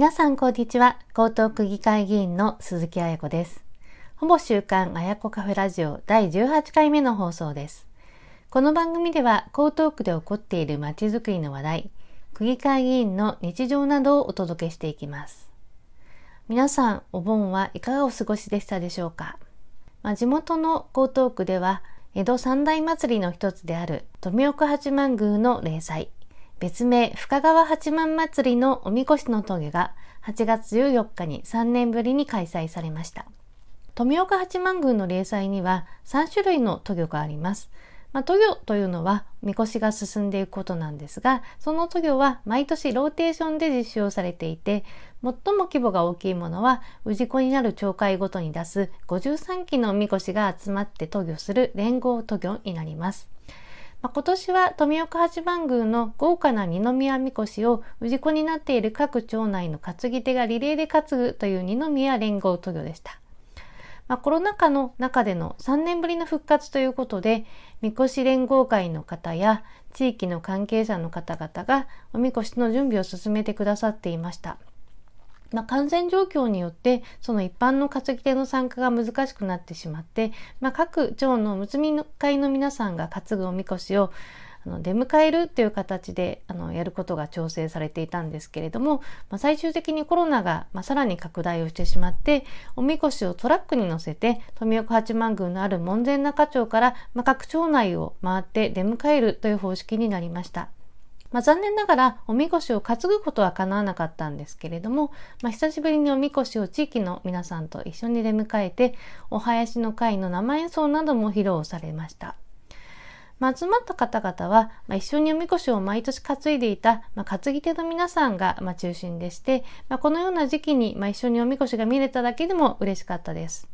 皆さんこんにちは。江東区議会議員の鈴木彩子です。ほぼ週刊彩子カフェラジオ第18回目の放送です。この番組では江東区で起こっているまちづくりの話題、区議会議員の日常などをお届けしていきます。皆さん、お盆はいかがお過ごしでしたでしょうか、まあ、地元の江東区では江戸三大祭りの一つである富岡八幡宮の例祭、別名深川八幡祭りのおみこしの峠が8月14日に3年ぶりに開催されました。富岡八幡宮の例祭には3種類の渡御があります。まあ、渡御というのは、みこしが進んでいくことなんですが、その渡御は毎年ローテーションで実施をされていて、最も規模が大きいものは、氏子になる町会ごとに出す53基のみこしが集まって渡御する連合渡御になります。まあ、今年は富岡八幡宮の豪華な二宮みこしを氏子になっている各町内の担ぎ手がリレーで担ぐという二宮連合渡御でした。まあ、コロナ禍の中での3年ぶりの復活ということで、みこし連合会の方や地域の関係者の方々がおみこしの準備を進めてくださっていました。まあ、感染状況によってその一般の担ぎ手の参加が難しくなってしまって、まあ、各町のむつみ会の皆さんが担ぐおみこしをあの出迎えるっていう形であのやることが調整されていたんですけれども、まあ、最終的にコロナが、まあ、さらに拡大をしてしまっておみこしをトラックに乗せて富岡八幡宮のある門前仲町から、まあ、各町内を回って出迎えるという方式になりました。まあ、残念ながらおみこしを担ぐことは叶わなかったんですけれども、まあ、久しぶりにおみこしを地域の皆さんと一緒に出迎えてお囃子の会の生演奏なども披露されました。まあ、集まった方々は、まあ、一緒におみこしを毎年担いでいた、まあ、担ぎ手の皆さんが、まあ、中心でして、まあ、このような時期に、まあ、一緒におみこしが見れただけでも嬉しかったです。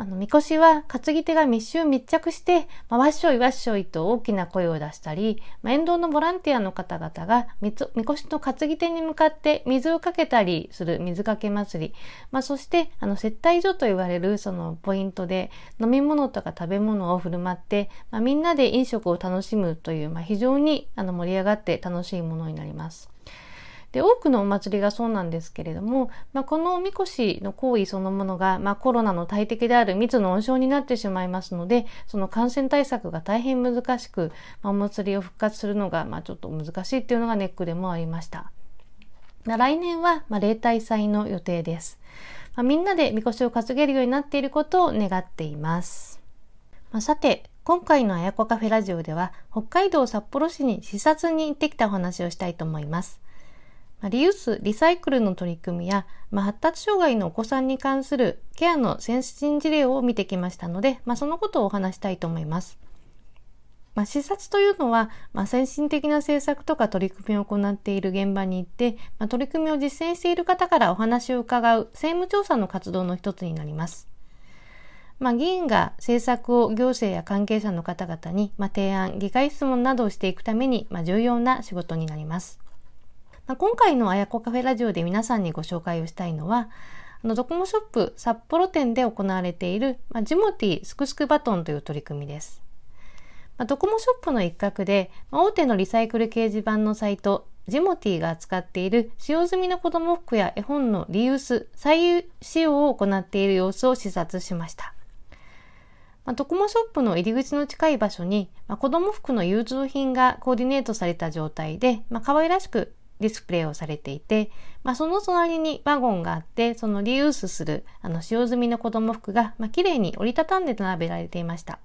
あの、みこしは担ぎ手が密集密着して、ま、わっしょいわっしょいと大きな声を出したり、ま、沿道のボランティアの方々がみみこしの担ぎ手に向かって水をかけたりする水かけ祭り、まあ、そして、あの、接待所と言われるそのポイントで飲み物とか食べ物を振る舞って、まあ、みんなで飲食を楽しむという、まあ、非常にあの盛り上がって楽しいものになります。で、多くのお祭りがそうなんですけれども、まあ、このおみこしの行為そのものが、まあ、コロナの大敵である密の温床になってしまいますので、その感染対策が大変難しく、まあ、お祭りを復活するのが、まあ、ちょっと難しいっていうのがネックでもありました。来年は、まあ、例大祭の予定です。まあ、みんなでみこしを担げるようになっていることを願っています。まあ、さて、今回のあやこカフェラジオでは、北海道札幌市に視察に行ってきたお話をしたいと思います。リユース、リサイクルの取り組みや、まあ、発達障害のお子さんに関するケアの先進事例を見てきましたので、まあ、そのことをお話したいと思います。まあ、視察というのは、ま、先進的な政策とか取り組みを行っている現場に行って、ま、取り組みを実践している方からお話を伺う政務調査の活動の一つになります。まあ、議員が政策を行政や関係者の方々に、まあ、提案、議会質問などをしていくために、まあ、重要な仕事になります。まあ、今回のあやこカフェラジオで皆さんにご紹介をしたいのは、あのドコモショップ札幌店で行われている、まあ、ジモティスクスクバトンという取り組みです。まあ、ドコモショップの一角で、まあ、大手のリサイクル掲示板のサイト、ジモティが扱っている使用済みの子供服や絵本のリユース、再使用を行っている様子を視察しました。まあ、ドコモショップの入り口の近い場所に、まあ、子供服の融通品がコーディネートされた状態で、まあ、可愛らしくディスプレイをされていて、まあ、その隣にワゴンがあって、そのリユースする、あの、使用済みの子供服が、まあ、綺麗に折りたたんで並べられていました。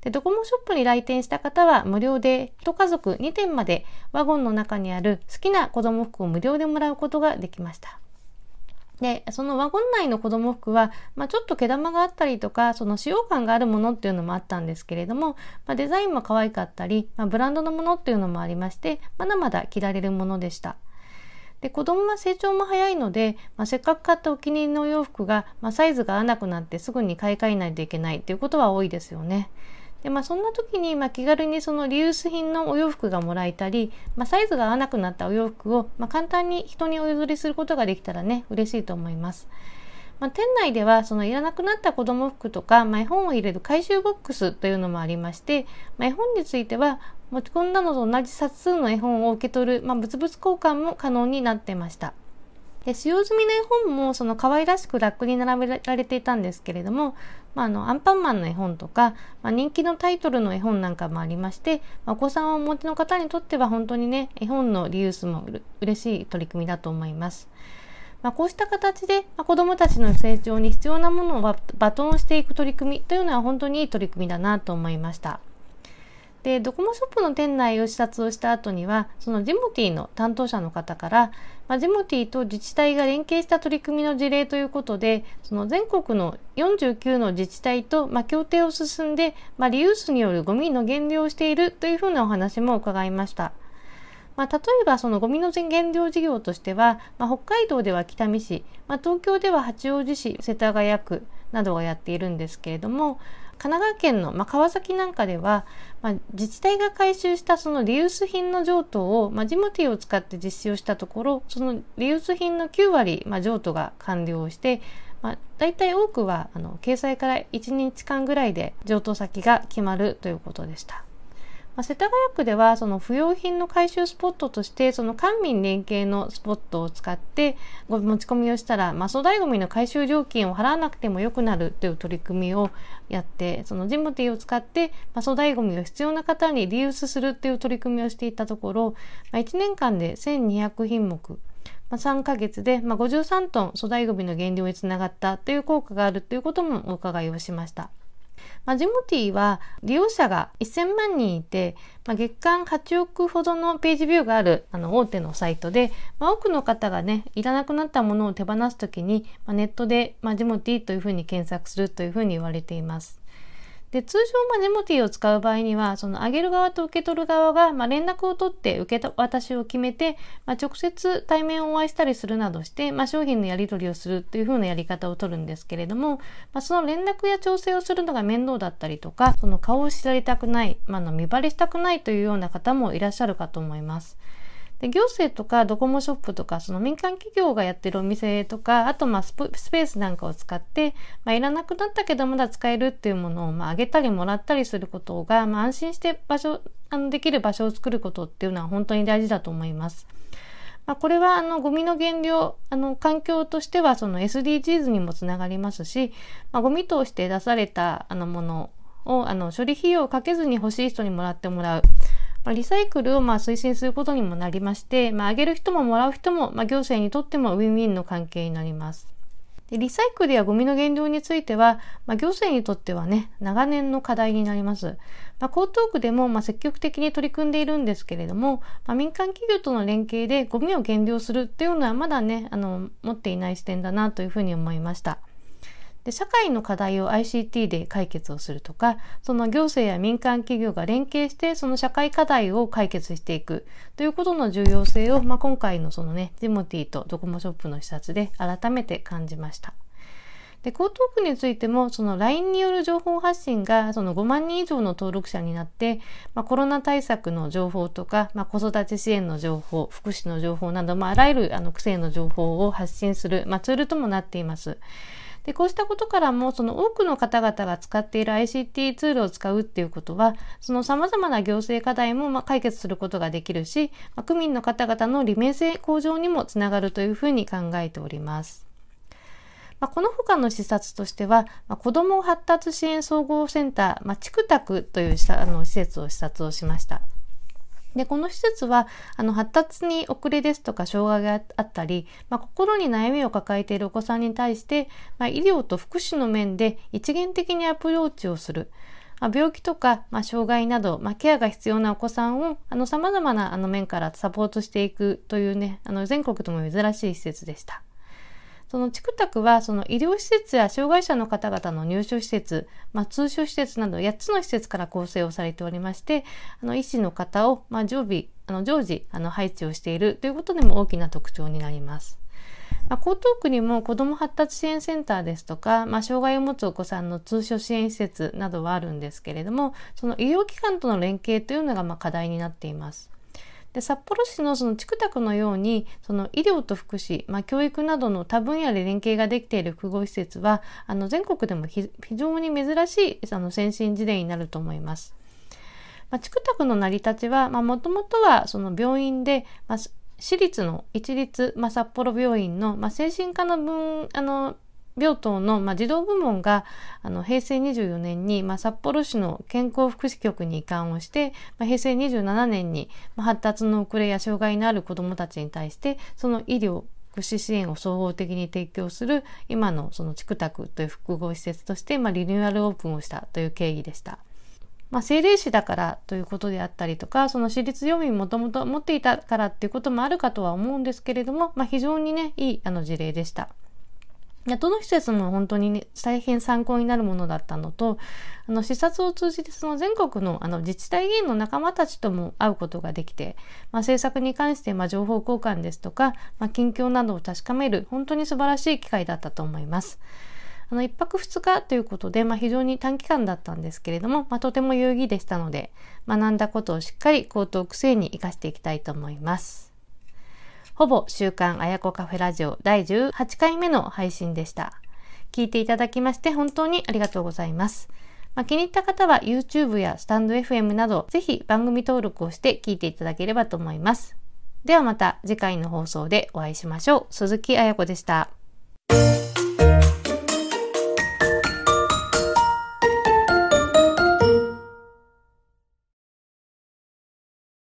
で、ドコモショップに来店した方は無料で、1家族2点までワゴンの中にある好きな子供服を無料でもらうことができました。で、そのワゴン内の子供服は、まあ、ちょっと毛玉があったりとか、その使用感があるものっていうのもあったんですけれども、まあ、デザインも可愛かったり、まあ、ブランドのものっていうのもありまして、まだまだ着られるものでした。で子供は成長も早いので、まあ、せっかく買ったお気に入りのお洋服が、まあ、サイズが合わなくなってすぐに買い替えないといけないっていうことは多いですよね。でまあ、そんな時に、まあ、気軽にそのリユース品のお洋服がもらえたり、まあ、サイズが合わなくなったお洋服を、まあ、簡単に人にお譲りすることができたらね嬉しいと思います。まあ、店内ではそのいらなくなった子供服とか、まあ、絵本を入れる回収ボックスというのもありまして、まあ、絵本については持ち込んだのと同じ冊数の絵本を受け取る、まあ、物々交換も可能になってました。で使用済みの絵本もその可愛らしくラックに並べられていたんですけれども、まあ、あのアンパンマンの絵本とか、まあ、人気のタイトルの絵本なんかもありまして、まあ、お子さんをお持ちの方にとっては本当にね絵本のリユースも嬉しい取り組みだと思います。まあ、こうした形で、まあ、子どもたちの成長に必要なものをバトンしていく取り組みというのは本当にいい取り組みだなと思いました。でドコモショップの店内を視察をした後にはそのジモティの担当者の方から、まあ、ジモティと自治体が連携した取り組みの事例ということでその全国の49の自治体と、まあ、協定を進んで、まあ、リユースによるゴミの減量をしているというふうなお話も伺いました。まあ、例えばそのゴミの減量事業としては、まあ、北海道では北見市、まあ、東京では八王子市世田谷区などがやっているんですけれども、神奈川県の、まあ、川崎なんかでは、まあ、自治体が回収したそのリユース品の譲渡を、まあ、ジムティーを使って実施をしたところそのリユース品の9割、まあ、譲渡が完了して、まあ、大体多くはあの掲載から1日間ぐらいで譲渡先が決まるということでした。まあ、世田谷区ではその不用品の回収スポットとしてその官民連携のスポットを使ってご持ち込みをしたら、まあ、粗大ごみの回収料金を払わなくてもよくなるという取り組みをやってそのジムティーを使って、まあ、粗大ごみを必要な方にリユースするという取り組みをしていたところ、まあ、1年間で1200品目まあ、3ヶ月で、まあ、53トン粗大ごみの減量につながったという効果があるということもお伺いをしました。ま、ジモティは利用者が1000万人いて、まあ、月間8億ほどのページビューがあるあの大手のサイトで、まあ、多くの方がね、いらなくなったものを手放すときに、まあ、ネットで、ま、ジモティというふうに検索するというふうに言われています。で通常、ま、ネモティを使う場合にはその上げる側と受け取る側が、ま、連絡を取って受け渡しを決めて、まあ、直接対面をお会いしたりするなどして、まあ、商品のやり取りをするというふうなやり方を取るんですけれども、まあ、その連絡や調整をするのが面倒だったりとかその顔を知られたくない、まあ、の見張りしたくないというような方もいらっしゃるかと思います。で行政とかドコモショップとかその民間企業がやってるお店とかあとまあスペースなんかを使って、まあ、いらなくなったけどまだ使えるっていうものをまあげたりもらったりすることが、まあ、安心して場所あのできる場所を作ることっていうのは本当に大事だと思います。まあ、これはあのゴミの減量あの環境としてはその SDGs にもつながりますし、まあ、ゴミとして出されたあのものをあの処理費用をかけずに欲しい人にもらってもらう。まあ、リサイクルをまあ推進することにもなりまして、まあ、あげる人ももらう人も、まあ、行政にとってもウィンウィンの関係になります。でリサイクルやゴミの減量については、まあ、行政にとってはね、長年の課題になります。まあ、江東区でもまあ積極的に取り組んでいるんですけれども、まあ、民間企業との連携でゴミを減量するっていうのはまだね、あの、持っていない視点だなというふうに思いました。で社会の課題を ICT で解決をするとかその行政や民間企業が連携してその社会課題を解決していくということの重要性を、まあ、今回のそのねジモティとドコモショップの視察で改めて感じました。で、江東区についても、その LINE による情報発信が、その5万人以上の登録者になって、まあ、コロナ対策の情報とか、まあ、子育て支援の情報、福祉の情報など、まあ、あらゆるあの、区政の情報を発信する、まあ、ツールともなっています。で、こうしたことからも、その多くの方々が使っている ICT ツールを使うっていうことは、その様々な行政課題もま解決することができるし、まあ、区民の方々の利便性向上にもつながるというふうに考えております。まあ、この他の視察としては、まあ、子ども発達支援総合センター、まあ、チクタクというあの施設を視察をしました。で、この施設は、あの、発達に遅れですとか障害があったり、まあ、心に悩みを抱えているお子さんに対して、まあ、医療と福祉の面で一元的にアプローチをする。まあ、病気とか、まあ、障害など、まあ、ケアが必要なお子さんを、あの、様々なあの面からサポートしていくというね、あの、全国とも珍しい施設でした。そのチクタクはその医療施設や障害者の方々の入所施設、まあ、通所施設など8つの施設から構成をされておりまして、あの医師の方を、まあ、常備、あの常時あの配置をしているということでも大きな特徴になります。まあ、江東区にも子ども発達支援センターですとか、まあ、障害を持つお子さんの通所支援施設などはあるんですけれども、その医療機関との連携というのがまあ課題になっています。で札幌市のその地区宅のようにその医療と福祉、まあ、教育などの多分野で連携ができている複合施設はあの全国でも非常に珍しいあの先進事例になると思います。まあ、地区宅の成り立ちはもともとはその病院で、まあ私立の一律、まあ、札幌病院の、まあ、精神科の分、あの、病棟の、まあ、児童部門があの平成24年に、まあ、札幌市の健康福祉局に移管をして、まあ、平成27年に、まあ、発達の遅れや障害のある子どもたちに対してその医療福祉支援を総合的に提供する今のその地区宅という複合施設として、まあ、リニューアルオープンをしたという経緯でした。まあ、政令市だからということであったりとか、その私立病院もともと持っていたからっていうこともあるかとは思うんですけれども、まあ、非常にね、いいあの事例でした。どの施設も本当に、ね、大変参考になるものだったのと、あの、視察を通じてその全国のあの自治体議員の仲間たちとも会うことができて、まあ、政策に関してまあ情報交換ですとか、まあ、近況などを確かめる、本当に素晴らしい機会だったと思います。あの、一泊二日ということで、まあ、非常に短期間だったんですけれども、まあ、とても有意義でしたので、学んだことをしっかり高等育成に活かしていきたいと思います。ほぼ週刊あやこカフェラジオ第18回目の配信でした。聞いていただきまして本当にありがとうございます。まあ、気に入った方は YouTube やスタンド FM などぜひ番組登録をして聞いていただければと思います。ではまた次回の放送でお会いしましょう。鈴木あやこでした。